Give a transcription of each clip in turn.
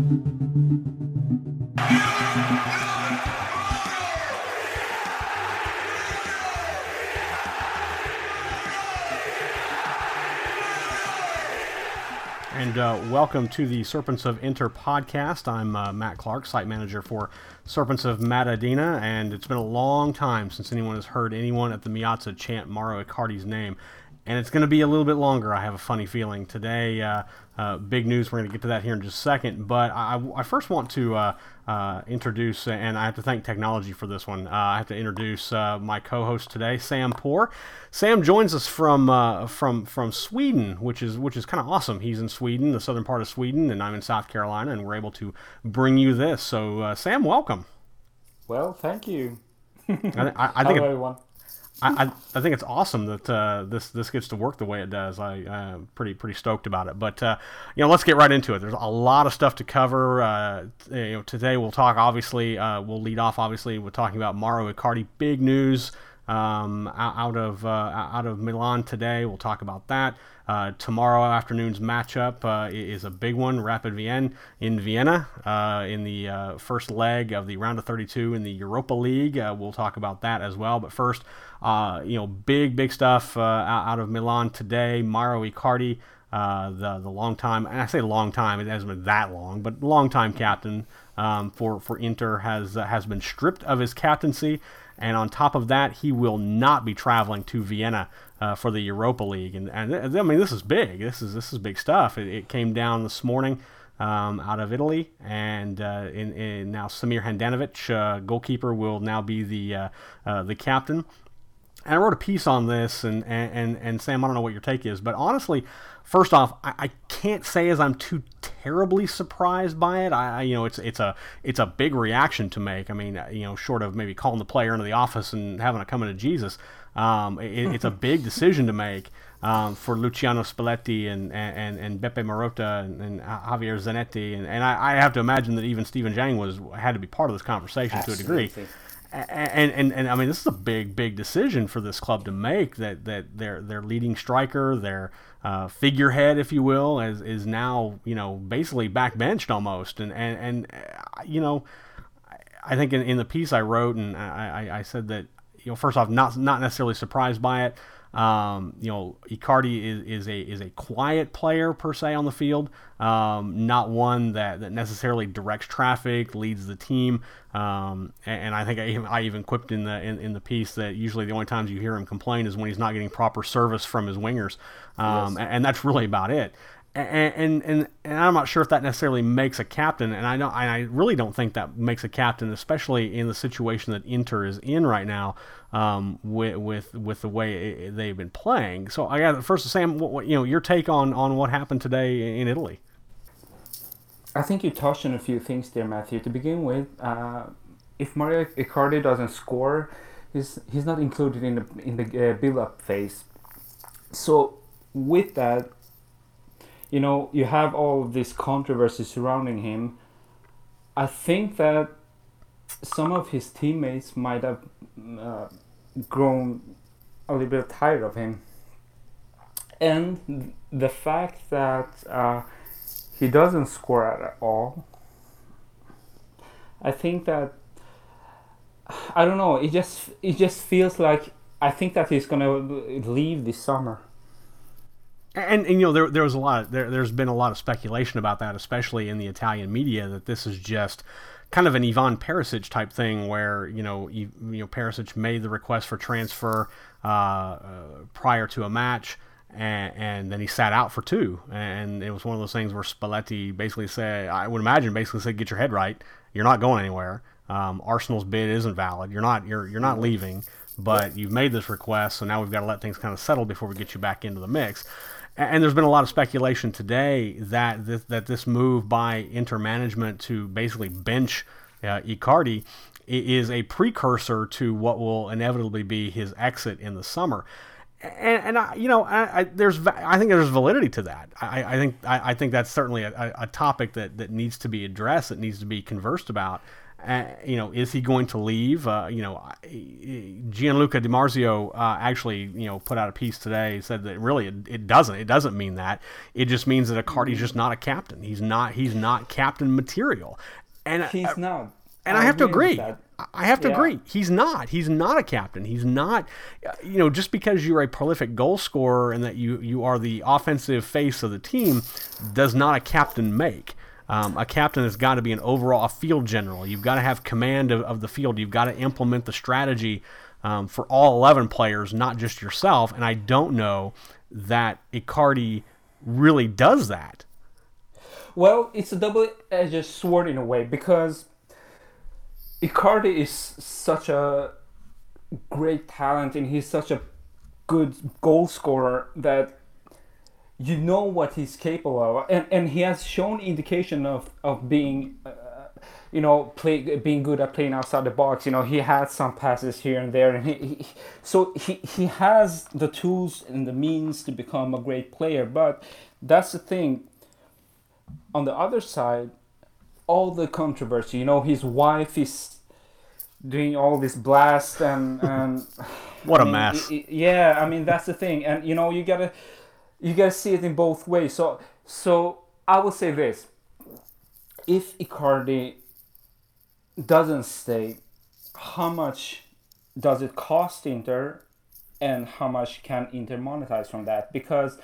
And uh, welcome to the Serpents of Inter podcast. I'm uh, Matt Clark, site manager for Serpents of Madonnina, and it's been a long time since anyone has heard anyone at the Meazza chant Mauro Icardi's name and it's going to be a little bit longer. I have a funny feeling today. Uh, uh, big news. We're going to get to that here in just a second. But I, I first want to uh, uh introduce, and I have to thank technology for this one. Uh, I have to introduce uh, my co-host today, Sam Poor. Sam joins us from from from Sweden, which is which is kind of awesome. He's in Sweden, the southern part of Sweden, and I'm in South Carolina, and we're able to bring you this. So, Sam, welcome. Well, thank you. I, I, I think Hello, everyone. I, I, think it's awesome that uh, this this gets to work the way it does. I, am pretty pretty stoked about it. But uh, you know, let's get right into it. There's a lot of stuff to cover. Uh, you know, today we'll talk. Obviously, uh, we'll lead off. Obviously, we're talking about Mauro Icardi. Big news um, out of uh, out of Milan today. We'll talk about that. Uh, tomorrow afternoon's matchup uh, is a big one. Rapid Vienna in Vienna uh, in the uh, first leg of the round of 32 in the Europa League. Uh, we'll talk about that as well. But first, you know, big big stuff out of Milan today. Mauro Icardi. the the long time, and I say long time, it hasn't been that long, but long time captain um, for for Inter has has been stripped of his captaincy, and on top of that, he will not be traveling to Vienna uh, for the Europa League. And, and I mean, this is big. This is this is big stuff. It, it came down this morning um, out of Italy, and uh, in, in now Samir Handanovic, uh, goalkeeper, will now be the uh, uh, the captain. And I wrote a piece on this, and, and, and Sam, I don't know what your take is, but honestly, first off, I, I can't say as I'm too terribly surprised by it. I, you know, it's it's a it's a big reaction to make. I mean, you know, short of maybe calling the player into the office and having a come into Jesus. Um, it, it's a big decision to make um, for Luciano Spalletti and, and, and Beppe Marotta and, and Javier Zanetti. And, and I, I, have to imagine that even Stephen Zhang was had to be part of this conversation Absolutely. to a degree. And, and, and I mean, this is a big, big decision for this club to make. That, that their their leading striker, their uh, figurehead, if you will, is, is now you know basically backbenched almost. And and and uh, you know, I think in, in the piece I wrote, and I, I said that you know, first off, not not necessarily surprised by it. Um, you know, Icardi is, is a is a quiet player per se on the field, um, not one that, that necessarily directs traffic, leads the team. Um, and, and, I think I even, I even quipped in the in, in, the piece that usually the only times you hear him complain is when he's not getting proper service from his wingers, um, yes. and, and that's really about it and, and and I'm not sure if that necessarily makes a captain, and I don't, I really don't think that makes a captain, especially in the situation that Inter is in right now, um, with with with the way they've been playing. So I got first, Sam, what, what, you know, your take on on what happened today in Italy. I think you touched on a few things there, Matthew. To begin with, uh, if Mauro Icardi doesn't score, he's he's not included in the in the uh, build-up phase. So with that you know, you have all of this controversy surrounding him. I think that some of his teammates might have uh, grown a little bit tired of him. And the fact that uh, he doesn't score at all, I think that I don't know. It just it just feels like I think that he's gonna leave this summer and, and you know there, there was a lot of, there, there's been a lot of speculation about that especially in the italian media that this is just kind of an ivan perisic type thing where you know you, you know perisic made the request for transfer uh, uh, prior to a match and, and, then he sat out for two. And it was one of those things where spalletti basically said i would imagine basically said get your head right. You're not going anywhere. Um, arsenal's bid isn't valid. You're not you're, you're not leaving but you've made this request so now we've got to let things kind of settle before we get you back into the mix and there's been a lot of speculation today that this, that this move by Inter management to basically bench uh, Icardi is a precursor to what will inevitably be his exit in the summer. And, and I, you know, I, I, there's I think there's validity to that. I, I think I, I, think that's certainly a, a, topic that, that needs to be addressed, that needs to be conversed about. Uh, you know, is he going to leave? Uh, you know, Gianluca Di Marzio uh, actually, you know, put out a piece today said that really it, it, doesn't. It doesn't mean that. It just means that Icardi's just not a captain. He's not. He's not captain material. And he's uh, not. And I, I have to agree. I have to yeah. agree. He's not. He's not a captain. He's not. You know, just because you're a prolific goal scorer and that you you are the offensive face of the team, does not a captain make. Um, a captain has got to be an overall field general. You've got to have command of, of the field. You've got to implement the strategy um, for all 11 players, not just yourself. And I don't know that Icardi really does that. Well, it's a double-edged sword in a way because Icardi is such a great talent and he's such a good goal scorer that you know what he's capable of. And, and he has shown indication of, of being uh, you know play being good at playing outside the box. You know he had some passes here and there. And he, he so he, he has the tools and the means to become a great player. But that's the thing. On the other side all the controversy you know his wife is doing all this blast and and what I a mean, mess. it, it, yeah i mean that's the thing. And you know you gotta you gotta see it in both ways so so i will say this if icardi doesn't stay how much does it cost inter and how much can inter monetize from that because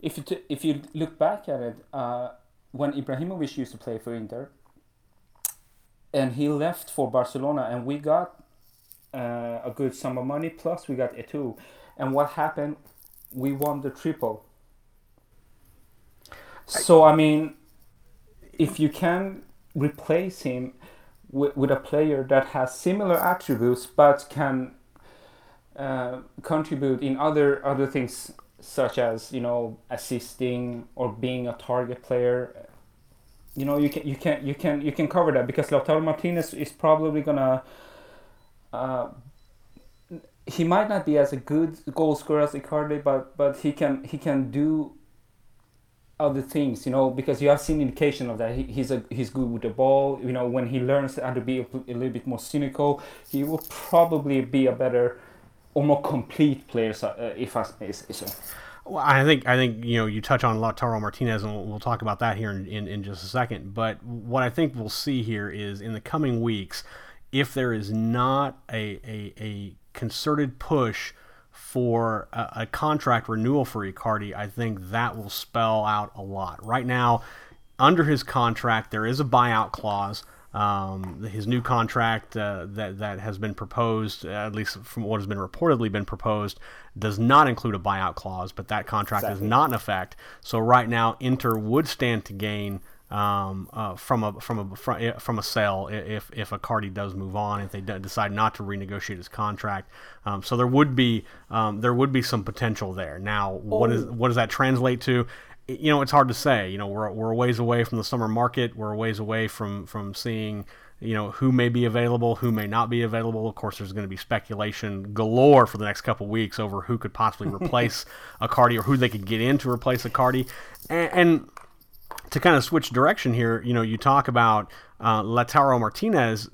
if you, t- if you look back at it uh, when ibrahimovic used to play for inter and he left for Barcelona, and we got uh, a good sum of money. Plus, we got Eto'o, and what happened? We won the triple. So I mean, if you can replace him with, with a player that has similar attributes but can uh, contribute in other other things such as you know assisting or being a target player you know you can you can you can you can cover that because Lautaro Martinez is probably gonna uh, he might not be as a good goal scorer as Icardi, but but he can he can do other things, you know, because you have seen indication of that. He, he's a he's good with the ball. You know, when he learns how to be a, a little bit more cynical, he will probably be a better or more complete player, uh, if I may say so. Well, I think I think you know you touch on Lautaro Martinez, and we'll, we'll talk about that here in, in, in, just a second. But what I think we'll see here is in the coming weeks, if there is not a a, a concerted push for a, a contract renewal for Icardi, I think that will spell out a lot. Right now, under his contract, there is a buyout clause. Um, his new contract uh, that that has been proposed, at least from what has been reportedly been proposed, does not include a buyout clause, but that contract exactly. is not in effect. So right now, Inter would stand to gain um, uh, from a from a from, from a sale if if Icardi does move on if they decide not to renegotiate his contract. Um, so there would be um, there would be some potential there. Now, what is oh. what does that translate to? you know, it's hard to say. You know, we're, we're a ways away from the summer market. We're a ways away from from seeing you know who may be available, who may not be available. Of course, there's going to be speculation galore for the next couple weeks over who could possibly replace Icardi or who they could get in to replace Icardi. And, and to kind of switch direction here, you know, you talk about uh, Lautaro Martinez.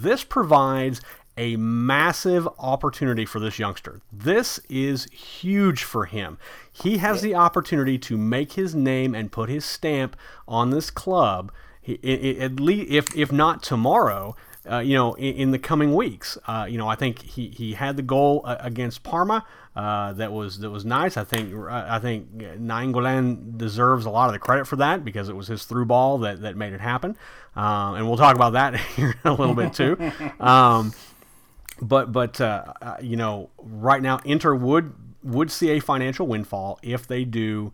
This provides a massive opportunity for this youngster. This is huge for him. He has the opportunity to make his name and put his stamp on this club. At least, if if not tomorrow, uh, you know, in, in, the coming weeks. Uh, you know, I think he, he had the goal uh, against Parma. Uh, that was that was nice. I think I think Nainggolan deserves a lot of the credit for that because it was his through ball that, that made it happen. Um, and we'll talk about that here in a little bit too. Um, but but uh, uh, you know, right now Inter would would see a financial windfall if they do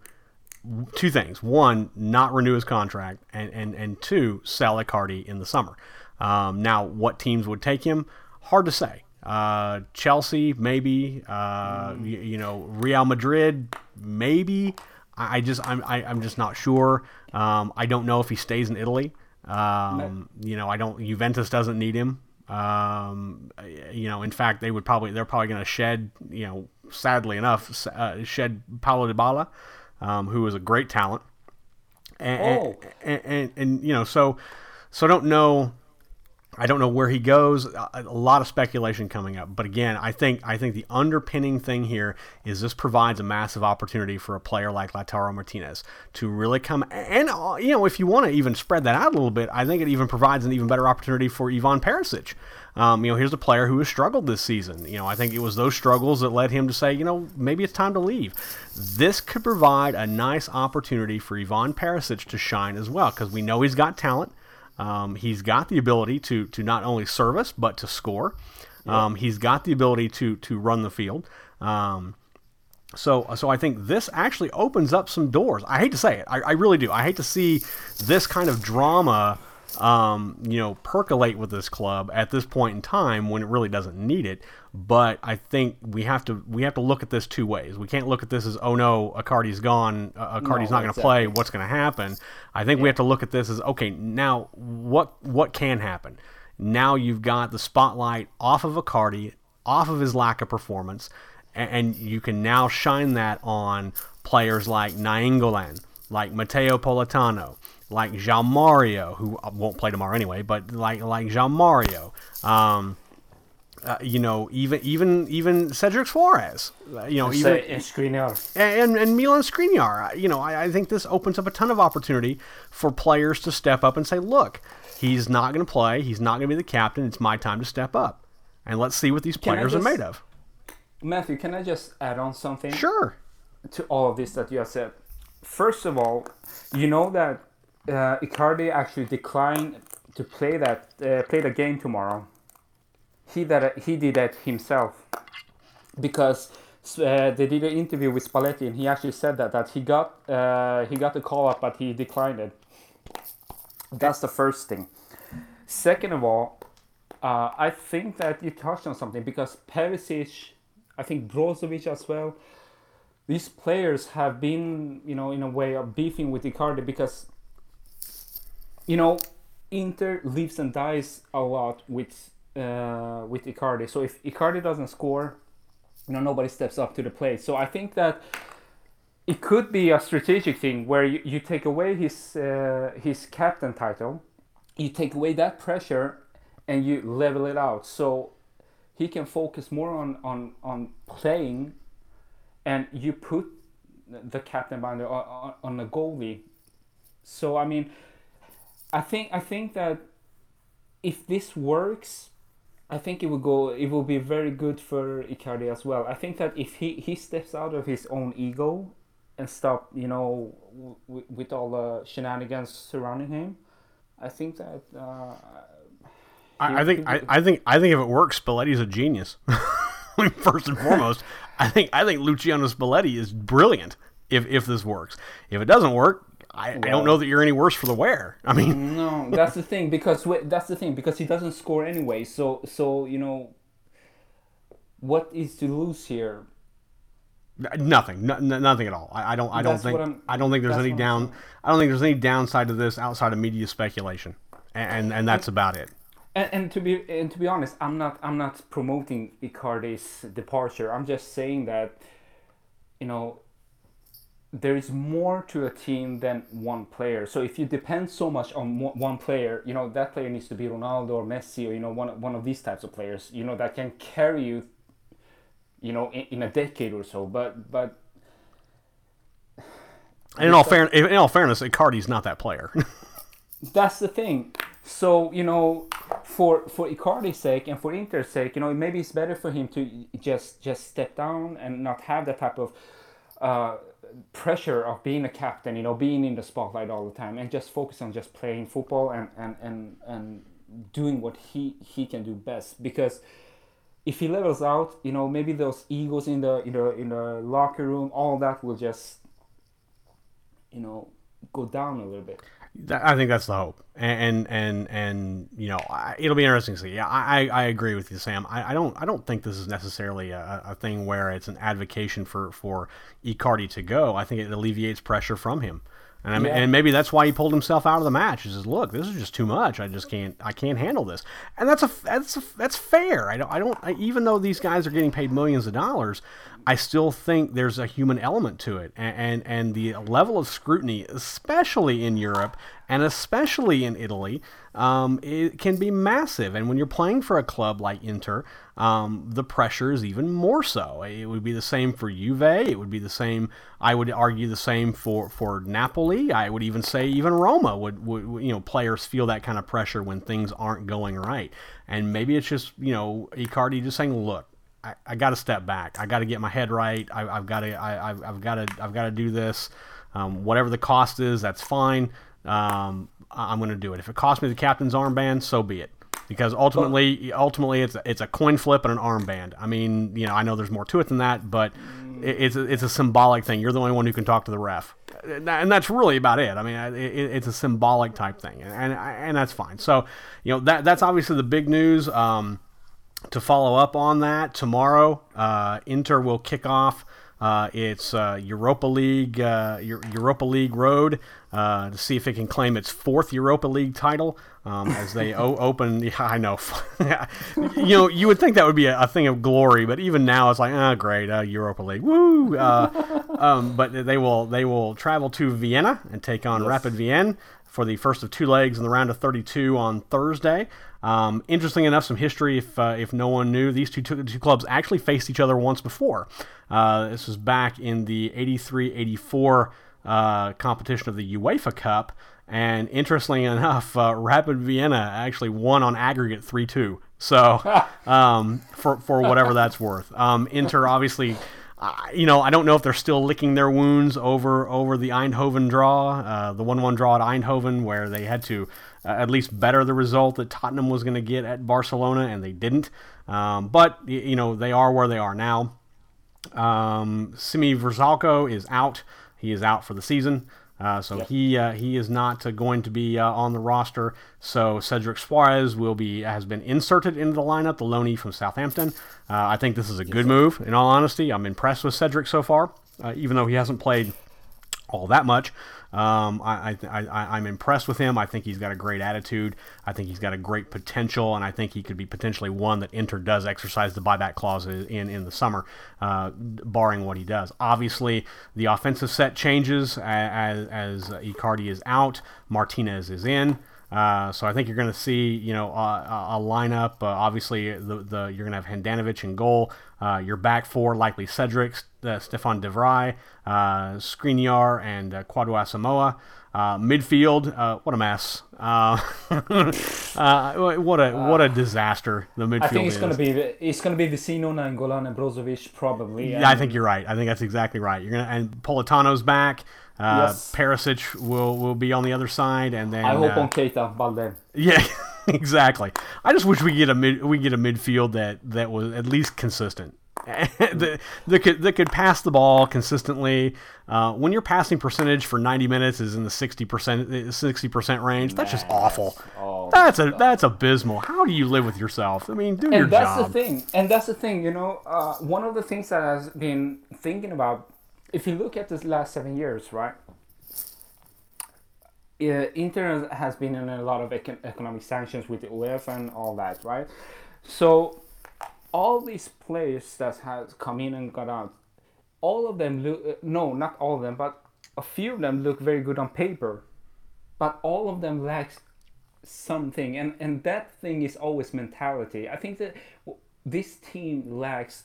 two things: one, not renew his contract, and and and two, sell Icardi in the summer. Um, now, what teams would take him? Hard to say. Uh, Chelsea, maybe. Uh, mm. you, you, know, Real Madrid, maybe. I, I just I'm I, am i am just not sure. Um, I don't know if he stays in Italy. Um, you know, I don't. Juventus doesn't need him. Um, you know, in fact, they would probably they're probably going to shed. You know, sadly enough, uh, shed Paulo Dybala, um, who was a great talent. And, oh. and, and, and, and you know, so so I don't know I don't know where he goes. A lot of speculation coming up, but again, I think I think the underpinning thing here is this provides a massive opportunity for a player like Lautaro Martinez to really come. And uh, you know, if you want to even spread that out a little bit, I think it even provides an even better opportunity for Ivan Perisic. Um, you know, here's a player who has struggled this season. You know, I think it was those struggles that led him to say, you know, maybe it's time to leave. This could provide a nice opportunity for Ivan Perisic to shine as well because we know he's got talent. Um, he's got the ability to to not only service but to score. Um, he's got the ability to to run the field. Um, so so I think this actually opens up some doors. I hate to say it, I, I really do. I hate to see this kind of drama. Um, you know, percolate with this club at this point in time when it really doesn't need it. But I think we have to we have to look at this two ways. We can't look at this as oh no, Icardi's gone, uh, Icardi's No, not going to exactly. play. What's going to happen? I think we have to look at this as okay. Now what what can happen? Now you've got the spotlight off of Icardi, off of his lack of performance, and, and you can now shine that on players like Nainggolan, like Matteo Politano, like Joao Mario, who won't play tomorrow anyway, but like like Joao Mario. Um, uh, you know, even even even Cedric Soares. Uh, you know, even and Skriniar. and and Milan Skriniar. You know, I, I think this opens up a ton of opportunity for players to step up and say, look, he's not going to play. He's not going to be the captain. It's my time to step up, and let's see what these players are made of. Matthew, can I just add on something? Sure. to all of this that you have said. First of all, you know that uh, Icardi actually declined to play that uh, play the game tomorrow. He that he did that himself because uh, they did an interview with Spalletti and he actually said that that he got uh, he got the call up but he declined it. That's the first thing. Second of all, uh, I think that you touched on something because Perisic, I think Brozovic as well these players have been, you know, in a way of beefing with Icardi because, you know, Inter lives and dies a lot with uh, with Icardi. So if Icardi doesn't score, you know, nobody steps up to the plate. So I think that it could be a strategic thing where you, you take away his uh, his captain title, you take away that pressure, and you level it out. So he can focus more on on on playing and you put the captain the, on, on the goalie. So I mean, I think I think that if this works, I think it will go. It will be very good for Icardi as well. I think that if he he steps out of his own ego and stop, you know, w- with all the shenanigans surrounding him, I think that. Uh, I, I think I, I think I think if it works, Spalletti's a genius. First and foremost, I think I think Luciano Spalletti is brilliant. If if this works, if it doesn't work, I, I don't know that you're any worse for the wear. I mean, No, that's the thing because that's the thing because he doesn't score anyway. So so you know, what is to lose here? nothing, no, no- nothing at all. I, I don't I don't think I'm- don't think there's any down. I don't think there's any downside to this outside of media speculation, and and, and that's about it. And, and to be and to be honest, I'm not I'm not promoting Icardi's departure. I'm just saying that, you know, there is more to a team than one player. So if you depend so much on one player, you know that player needs to be Ronaldo or Messi or you know one one of these types of players. You know that can carry you. You know, in, in a decade or so, but but And in all fair, in all fairness, Icardi's not that player. that's the thing. So you know, for for Icardi's sake and for Inter's sake, you know, maybe it's better for him to just just step down and not have that type of uh, pressure of being a captain. You know, being in the spotlight all the time and just focus on just playing football and and and and doing what he he can do best. Because if he levels out, you know, maybe those egos in the in the in the locker room, all that will just you know go down a little bit. I think that's the hope, and and and, you know, it'll be interesting to see. Yeah, I, I agree with you, Sam. I, I don't I don't think this is necessarily a, a thing where it's an advocation for for Icardi to go. I think it alleviates pressure from him, and I mean, Yeah. and maybe that's why he pulled himself out of the match. He says, "Look, this is just too much. I just can't I can't handle this," and that's a that's a, that's fair. I don't I don't I, even though these guys are getting paid millions of dollars. I still think there's a human element to it, and, and and the level of scrutiny, especially in Europe and especially in Italy, um, it can be massive. And when you're playing for a club like Inter, um, the pressure is even more so. It would be the same for Juve. It would be the same. I would argue the same for for Napoli. I would even say even Roma would, would you know players feel that kind of pressure when things aren't going right. And maybe it's just you know Icardi just saying, look. I, I got to step back. I got to get my head right. I, have got to. I, have got to. I've got to do this. Um, whatever the cost is, that's fine. Um, I'm going to do it. If it costs me the captain's armband, so be it. Because ultimately, ultimately, it's a, it's a coin flip and an armband. I mean, you know, I know there's more to it than that, but it's a, it's a symbolic thing. You're the only one who can talk to the ref, and that's really about it. I mean, it, it's a symbolic type thing, and, and and that's fine. So, you know, that that's obviously the big news. Um, to follow up on that, tomorrow, uh, Inter will kick off uh, it's uh, Europa League uh, Europa League road uh, to see if it can claim its fourth Europa League title um, as they o- open. Yeah, I know, you know, you would think that would be a, a, thing of glory, but even now it's like, oh, great, uh, Europa League, woo! Uh, um, but they will they will travel to Vienna and take on yes. Rapid Vienna for the first of two legs in the round of 32 on Thursday. Um, interesting enough, some history if uh, if no one knew, these two, two, two clubs actually faced each other once before. Uh, this was back in the 83-84 uh, competition of the UEFA Cup. And interestingly enough, uh, Rapid Vienna actually won on aggregate 3 2. So, um, for, for whatever that's worth. Um, Inter obviously uh, you know, I don't know if they're still licking their wounds over over the Eindhoven draw, uh, the one-one draw at Eindhoven, where they had to uh, at least better the result that Tottenham was going to get at Barcelona, and they didn't. Um, but you know, they are where they are now. Um, Sime Vrsaljko is out; he is out for the season. Uh, so yep. he uh, he is not uh, going to be uh, on the roster. So Cedric Soares will be has been inserted into the lineup, the loanee from Southampton. Uh, I think this is a good move. In all honesty, I'm impressed with Cedric so far, uh, even though he hasn't played all that much. Um, I, I, I, am impressed with him. I think he's got a great attitude. I think he's got a great potential, and I think he could be potentially one that Inter does exercise the buyback clause in in the summer, uh, barring what he does. Obviously, the offensive set changes as, as Icardi is out, Martinez is in. Uh, so I think you're going to see, you know, a, a lineup. Uh, obviously, the, the you're going to have Handanovic in goal. Uh, your back four likely Cedric, uh, Stefan de Vrij, uh, Skriniar, and uh, Kwadwo Asamoah. Uh, midfield, uh, what a mess! What a what a disaster the midfield I think it's going to be it's going to be and Brozovic probably. Yeah, I think you're right. I think that's exactly right. You're gonna and Politano's back. Uh, yes. Perisic will will be on the other side, and then I hope on Keita Balde. Yeah, exactly. I just wish we get a mid we get a midfield that that was at least consistent. that, that, could that could pass the ball consistently. Uh, when your passing percentage for 90 minutes is in the 60 percent 60 percent range, that's just awful. Oh, that's a that's abysmal. How do you live with yourself? I mean, do and your that's the thing. And that's the thing. You know, uh, one of the things that I've been thinking about, if you look at the last seven years, right? Uh, Inter has been in a lot of econ- economic sanctions with the UEFA and all that, right? So all these players that has come in and got out, all of them look uh, no, not all of them, but a few of them look very good on paper, but all of them lacks something, and and that thing is always mentality. I think that this team lacks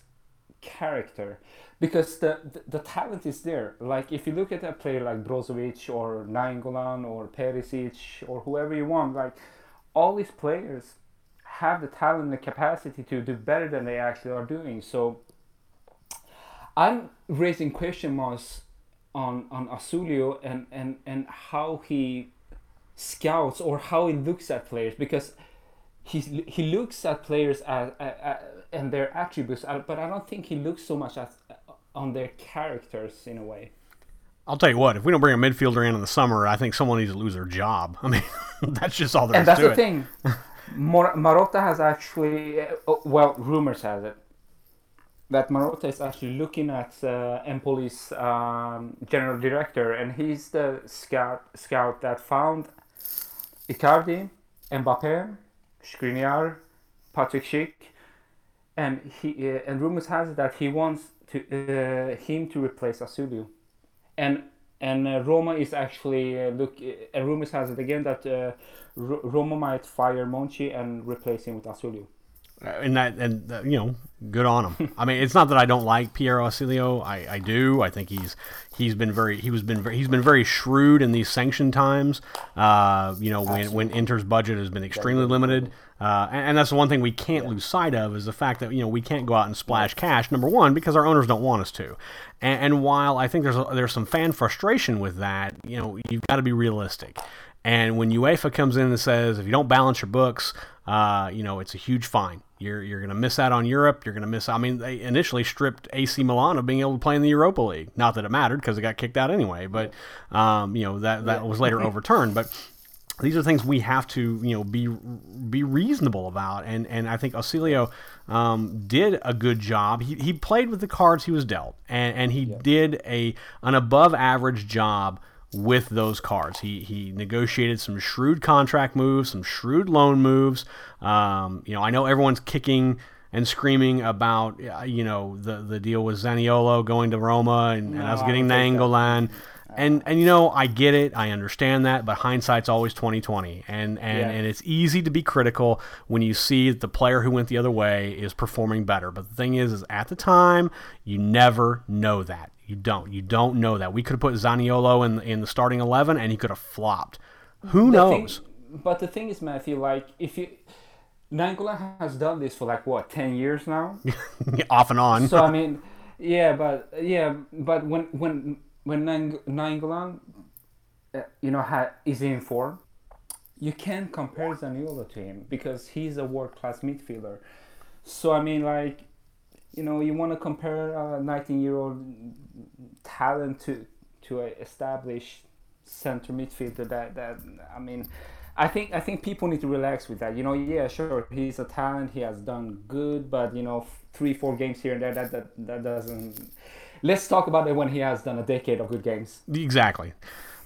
character because the, the, the talent is there. Like if you look at a player like Brozovic or Nainggolan or Perisic or whoever you want, like all these players have the talent and the capacity to do better than they actually are doing. So I'm raising question marks on on Ausilio and and and how he scouts or how he looks at players because he he looks at players as, as, as and their attributes, uh, but I don't think he looks so much at on their characters in a way. I'll tell you what, if we don't bring a midfielder in in the summer, I think someone needs to lose their job. I mean, that's just all there and is to it. And that's the thing. Mor- Marotta has actually, uh, well, rumors has it that Marotta is actually looking at uh, Empoli's um, general director, and he's the scout scout that found Icardi, Mbappe, Skriniar, Patrick Schick, and he uh, and rumors has it that he wants to uh, him to replace Ausilio, and and uh, Roma is actually uh, look. Uh, rumors has it again that Roma might fire Monchi and replace him with Ausilio. Uh, and that and uh, you know good on him. I mean it's not that i don't like piero Ausilio. i i do. I think he's he's been very he was been very, he's been very shrewd in these sanction times. Uh you know when when inter's budget has been extremely limited. uh, and, and, that's the one thing we can't lose sight of is the fact that you know we can't go out and splash cash. Number one, because our owners don't want us to, and, and while I think there's a, there's some fan frustration with that, you know you've got to be realistic. And when UEFA comes in and says if you don't balance your books, uh, you know it's a huge fine. You're you're going to miss out on Europe. You're going to miss. I mean, they initially stripped AC Milan of being able to play in the Europa League. Not that it mattered because it got kicked out anyway. But um, you know that that was later overturned. But these are things we have to you know be be reasonable about and and I think Ausilio um, did a good job he, he played with the cards he was dealt and and he yeah. did a an above average job with those cards. He he negotiated some shrewd contract moves, some shrewd loan moves. Um, you know, I know everyone's kicking and screaming about uh, you know the the deal with Zaniolo going to Roma and, no, and us getting Nainggolan. And and you know I get it I understand that but hindsight's always 2020 and and, yeah. and it's easy to be critical when you see that the player who went the other way is performing better but the thing is is at the time you never know that you don't. You don't know that. We could have put Zaniolo in in the starting eleven, and he could have flopped. Who the knows? Thing, but the thing is, Matthew, like if you. Nainggolan has done this for like what ten years now, off and on. So I mean, yeah, but yeah, but when when when Nainggolan, uh, you know, ha, is in form, you can't compare Zaniolo to him because he's a world class midfielder. So I mean, like you know you want to compare a 19 year old talent to to an established center midfielder that that I mean I think I think people need to relax with that. You know, yeah, sure, he's a talent. He has done good, but you know, three, four games here and there, that that, that doesn't. Let's talk about it when he has done a decade of good games. Exactly.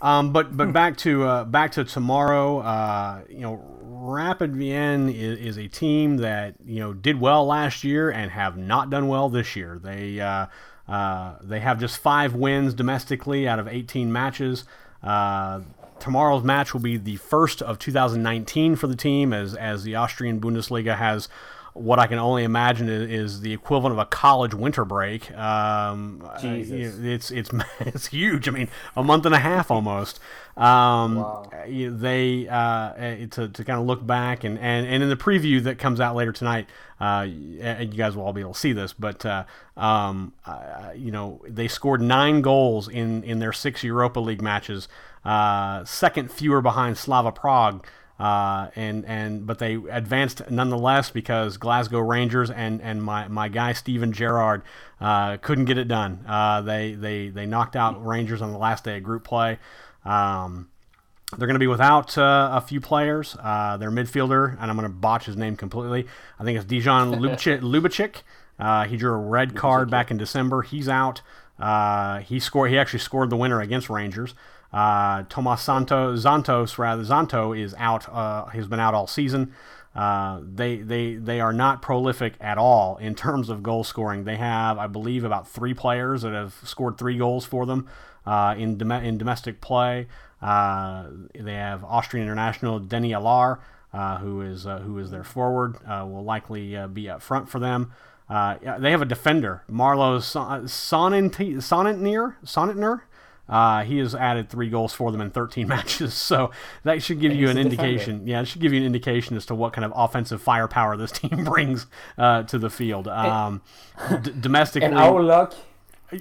Um, but but back to uh, back to tomorrow. Uh, you know, Rapid Vienna is, is, a team that you know did well last year and have not done well this year. They uh, uh they have just five wins domestically out of 18 matches. Uh, tomorrow's match will be the first of 2019 for the team, as as the Austrian Bundesliga has what I can only imagine is, the equivalent of a college winter break. Um, Jesus. it's it's it's huge. I mean, a month and a half almost. Um, wow. They uh, eh, to, to kind of look back and, and, and in the preview that comes out later tonight, uh, you guys will all be able to see this. But uh, um, uh, you know, they scored nine goals in in their six Europa League matches, uh, second fewer behind Slavia Prague. Uh, and and but they advanced nonetheless because Glasgow Rangers and, and my, my guy Steven Gerrard uh, couldn't get it done. Uh, they they they knocked out Rangers on the last day of group play. Um, they're going to be without uh, a few players. Uh, their midfielder, and I'm going to botch his name completely. I think it's Dijon Ljubic. Uh, he drew a red card back in December. He's out. he scored. He actually scored the winner against Rangers. Uh, Tomas Santos, Zantos, rather Zanto is out. Uh, has been out all season. Uh, they they they are not prolific at all in terms of goal scoring. They have, I believe, about three players that have scored three goals for them uh, in dom- in domestic play. Uh, they have Austrian international Deni Alar, uh, who is uh, who is their forward, will likely be up front for them. they have a defender, Mario. Sonnleitner. Uh, he has added three goals for them in 13 matches, so that should give and you an indication. Defender. Yeah, it should give you an indication as to what kind of offensive firepower this team brings uh, to the field. Um, d- domestically, and our luck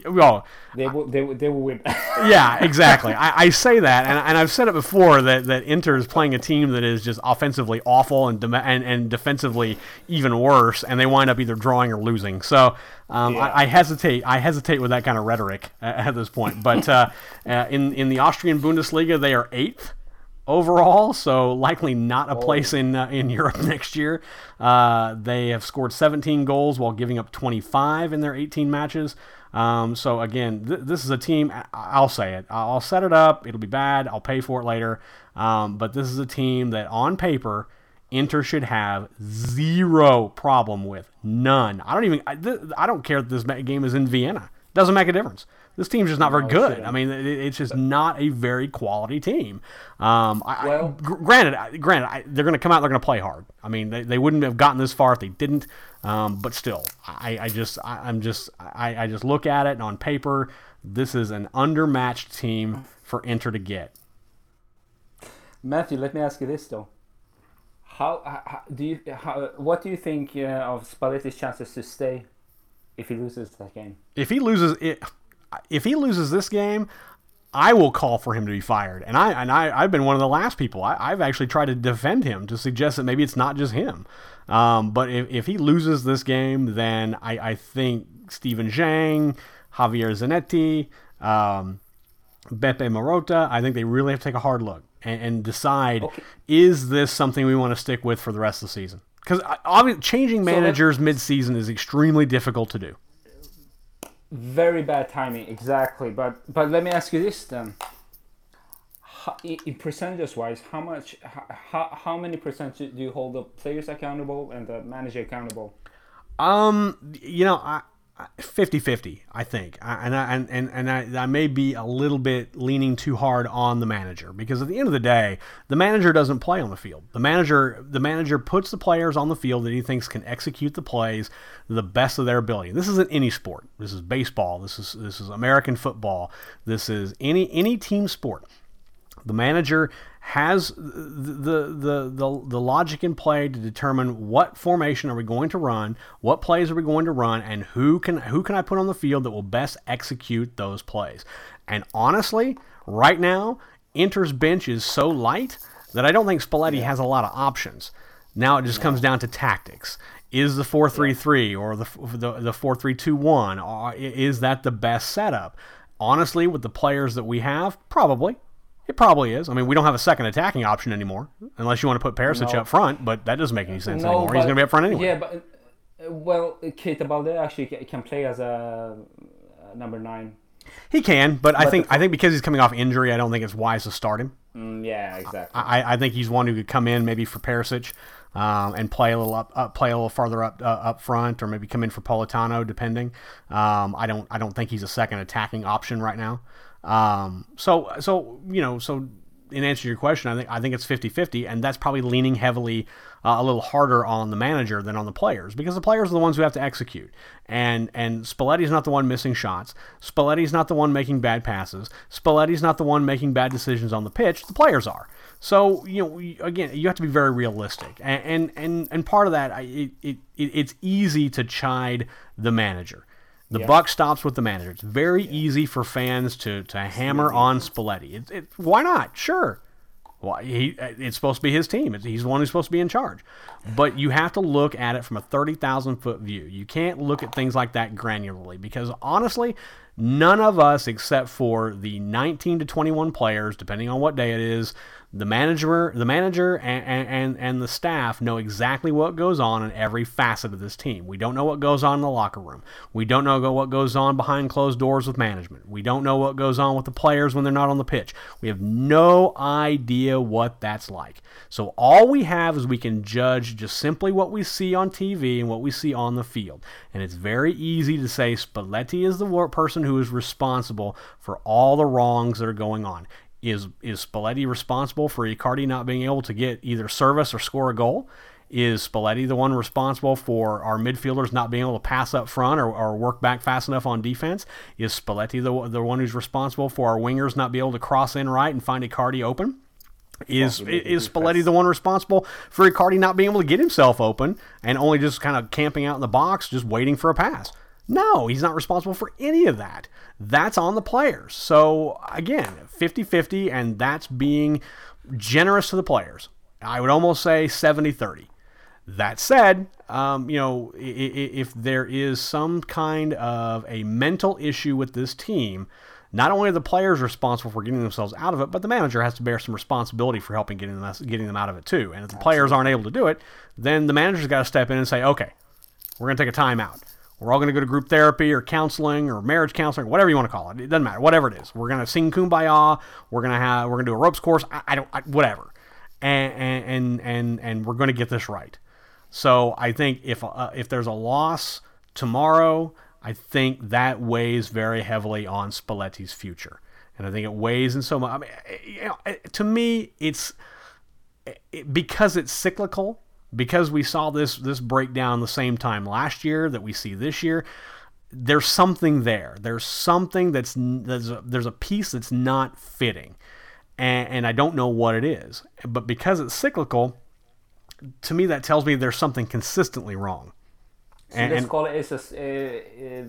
well, they will, they will, they will win. yeah, exactly. I, I, say that, and, and I've said it before that, that Inter is playing a team that is just offensively awful and, de- and and defensively even worse, and they wind up either drawing or losing. So um, yeah. I, I, hesitate. I hesitate with that kind of rhetoric at, at this point. But uh, uh, in in the Austrian Bundesliga, they are eighth overall, so likely not a place in uh, in Europe next year. Uh, they have scored 17 goals while giving up 25 in their 18 matches. Um, so again, th- this is a team. I'll say it. I'll set it up. It'll be bad. I'll pay for it later. Um, but this is a team that, on paper, Inter should have zero problem with. None. I don't even. I, th- I don't care that this game is in Vienna. Doesn't make a difference. This team's just not very good. I mean, it, it's just not a very quality team. Um, I, well, gr- granted, granted, I, they're going to come out. They're going to play hard. I mean, they, they wouldn't have gotten this far if they didn't. Um, but still, I, I just, I, am just, I, I just look at it and on paper, this is an undermatched team for Inter to get. Matthew, let me ask you this though: How, how do you, how, what do you think uh, of Spalletti's chances to stay if he loses that game? If he loses it, if he loses this game, I will call for him to be fired. And I and I I've been one of the last people. I, have actually tried to defend him to suggest that maybe it's not just him. Um, but if, if he loses this game, then I, I think Stephen Zhang, Javier Zanetti, um, Beppe Marotta, I think they really have to take a hard look and, and decide okay. is this something we want to stick with for the rest of the season? Because obviously, changing managers so mid-season is extremely difficult to do. Very bad timing, exactly. But but let me ask you this then: how, in percentages wise, how much, how, how many percent do you hold the players accountable and the manager accountable? Um, you know, I 50-50 i think. And I, and and, and I, I may be a little bit leaning too hard on the manager because at the end of the day the manager doesn't play on the field. The manager the manager puts the players on the field that he thinks can execute the plays the best of their ability. This isn't any sport. This is baseball. This is this is american football. This is any any team sport. The manager has the, the, the, the logic in play to determine what formation are we going to run, what plays are we going to run, and who can who can I put on the field that will best execute those plays. And honestly, right now, Inter's bench is so light that I don't think Spalletti has a lot of options. Now it just comes down to tactics. Is the 4-3-3 or the the, the 4-3-2-1 uh, is that the best setup? Honestly, with the players that we have, probably. It probably is. I mean, we don't have a second attacking option anymore, unless you want to put Perisic no. up front, but that doesn't make any sense no, anymore. But, He's going to be up front anyway. Yeah, but uh, well, Keita Balde actually can play as a number nine. He can, but, but I think I think because he's coming off injury, I don't think it's wise to start him. Mm, yeah, exactly. I, I think he's one who could come in maybe for Perisic um, and play a little up, up, play a little farther up uh, up front, or maybe come in for Politano, depending. Um, I don't I don't think he's a second attacking option right now. Um, so so you know so in answer to your question, I think I think it's 50-50, and that's probably leaning heavily uh, a little harder on the manager than on the players because the players are the ones who have to execute. And and Spalletti's not the one missing shots. Spalletti's not the one making bad passes. Spalletti's not the one making bad decisions on the pitch. The players are. So you know, again, you have to be very realistic, and and and, and part of that, it, it, it it's easy to chide the manager the yeah. buck stops with the manager. It's very yeah. easy for fans to, to hammer on Spalletti. It, it, why not? Sure. Well, he, it's supposed to be his team. He's the one who's supposed to be in charge. But you have to look at it from a 30,000 foot view. You can't look at things like that granularly because honestly, none of us, except for the 19 to 21 players, depending on what day it is, the manager, the manager, and, and and the staff know exactly what goes on in every facet of this team. We don't know what goes on in the locker room. We don't know what goes on behind closed doors with management. We don't know what goes on with the players when they're not on the pitch. We have no idea what that's like. So all we have is we can judge just simply what we see on TV and what we see on the field. And it's very easy to say Spalletti is the person who is responsible for all the wrongs that are going on. Is is Spalletti responsible for Icardi not being able to get either service or score a goal? Is Spalletti the one responsible for our midfielders not being able to pass up front or, or work back fast enough on defense? Is Spalletti the, the one who's responsible for our wingers not being able to cross in right and find Icardi open? Is is Spalletti the one responsible for Icardi not being able to get himself open and only just kind of camping out in the box, just waiting for a pass? No, he's not responsible for any of that. That's on the players. So, again, 50 50, and that's being generous to the players. I would almost say 70 30. That said, um, you know, if there is some kind of a mental issue with this team, not only are the players responsible for getting themselves out of it, but the manager has to bear some responsibility for helping getting them getting them out of it too. And if the players aren't able to do it, then the manager's got to step in and say, "Okay, we're going to take a timeout. We're all going to go to group therapy or counseling or marriage counseling, whatever you want to call it. It doesn't matter, whatever it is. We're going to sing kumbaya. We're going to have we're going to do a ropes course. I, I don't I, whatever. and and and and we're going to get this right. So I think if uh, if there's a loss tomorrow, I think that weighs very heavily on Spalletti's future, and I think it weighs in so much. I mean, eh, you know, eh, to me, it's eh, it, because it's cyclical. Because we saw this this breakdown the same time last year that we see this year, there's something there. There's something that's there's a, there's a piece that's not fitting, and, and I don't know what it is. But because it's cyclical, to me that tells me there's something consistently wrong. So and, let's call it a, a, eh, eh,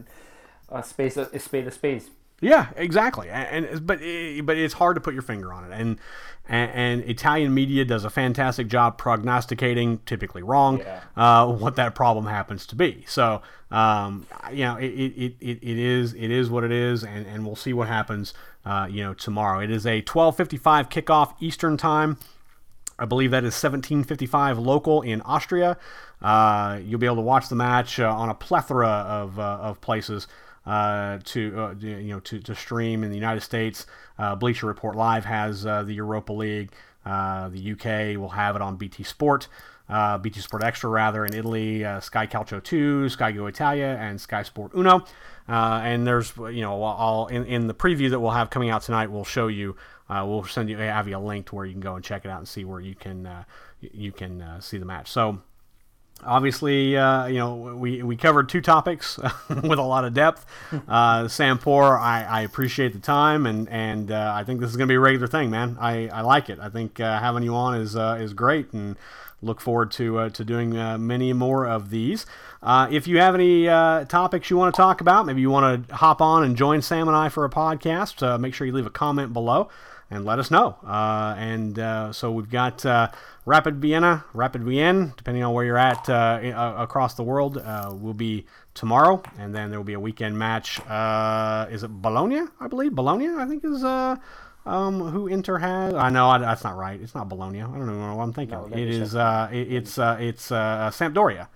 a space a space a space. Yeah, exactly. And, and but but it's hard to put your finger on it. And, and, and Italian media does a fantastic job prognosticating, typically wrong, yeah. uh, what that problem happens to be. So um, you know, it, it, it, it is it is what it is, and, and we'll see what happens. Uh, you know, tomorrow. It is a 12:55 kickoff Eastern time. I believe that is 17:55 local in Austria. Uh, you'll be able to watch the match uh, on a plethora of, uh, of places uh, to uh, you know to, to stream in the United States. Uh, Bleacher Report Live has the Europa League. the UK will have it on BT Sport. BT Sport Extra rather in Italy, Sky Calcio 2, Sky Go Italia, and Sky Sport Uno. and there's you know all in, in the preview that we'll have coming out tonight, we'll show you uh, we'll send you have you a link to where you can go and check it out and see where you can uh, you can uh, see the match. So obviously, uh, you know, we, we covered two topics with a lot of depth. Uh, Sam Poor, I, I appreciate the time, and and uh, I think this is going to be a regular thing, man. I, I like it. I think uh, having you on is uh, is great, and look forward to uh, to doing many more of these. if you have any topics you want to talk about, maybe you want to hop on and join Sam and I for a podcast, make sure you leave a comment below and let us know. Uh, and uh, so we've got uh, Rapid Vienna, Rapid Wien, depending on where you're at uh, across the world, uh, will be tomorrow, and then there will be a weekend match. Uh, is it Bologna? I believe Bologna. I think is. Um, who Inter has? I know I, that's not right. It's not Bologna. I don't know what I'm thinking. No, it is. Uh, it, it's uh, it's uh, Sampdoria.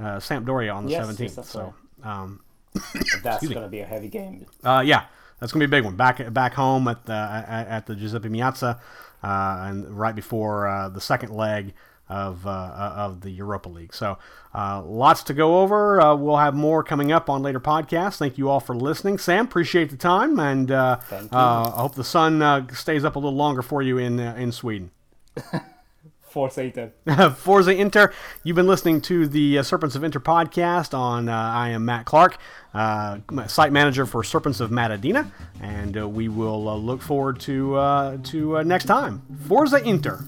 Uh, Sampdoria on the yes, 17th. Yes, so um, that's going to be a heavy game. Uh, yeah, that's gonna be a big one. Back back home at the at, the Giuseppe Meazza, uh, and right before uh, the second leg of uh, uh of the Europa League. So uh, lots to go over. Uh, we'll have more coming up on later podcasts. Thank you all for listening. Sam, appreciate the time, and I hope the sun stays up a little longer for you in in Sweden. Forza Inter. Forza Inter. You've been listening to the uh, Serpents of Inter podcast on. Uh, I am Matt Clark, uh, site manager for Serpents of Madonnina, and uh, we will uh, look forward to uh, to next time. Forza Inter.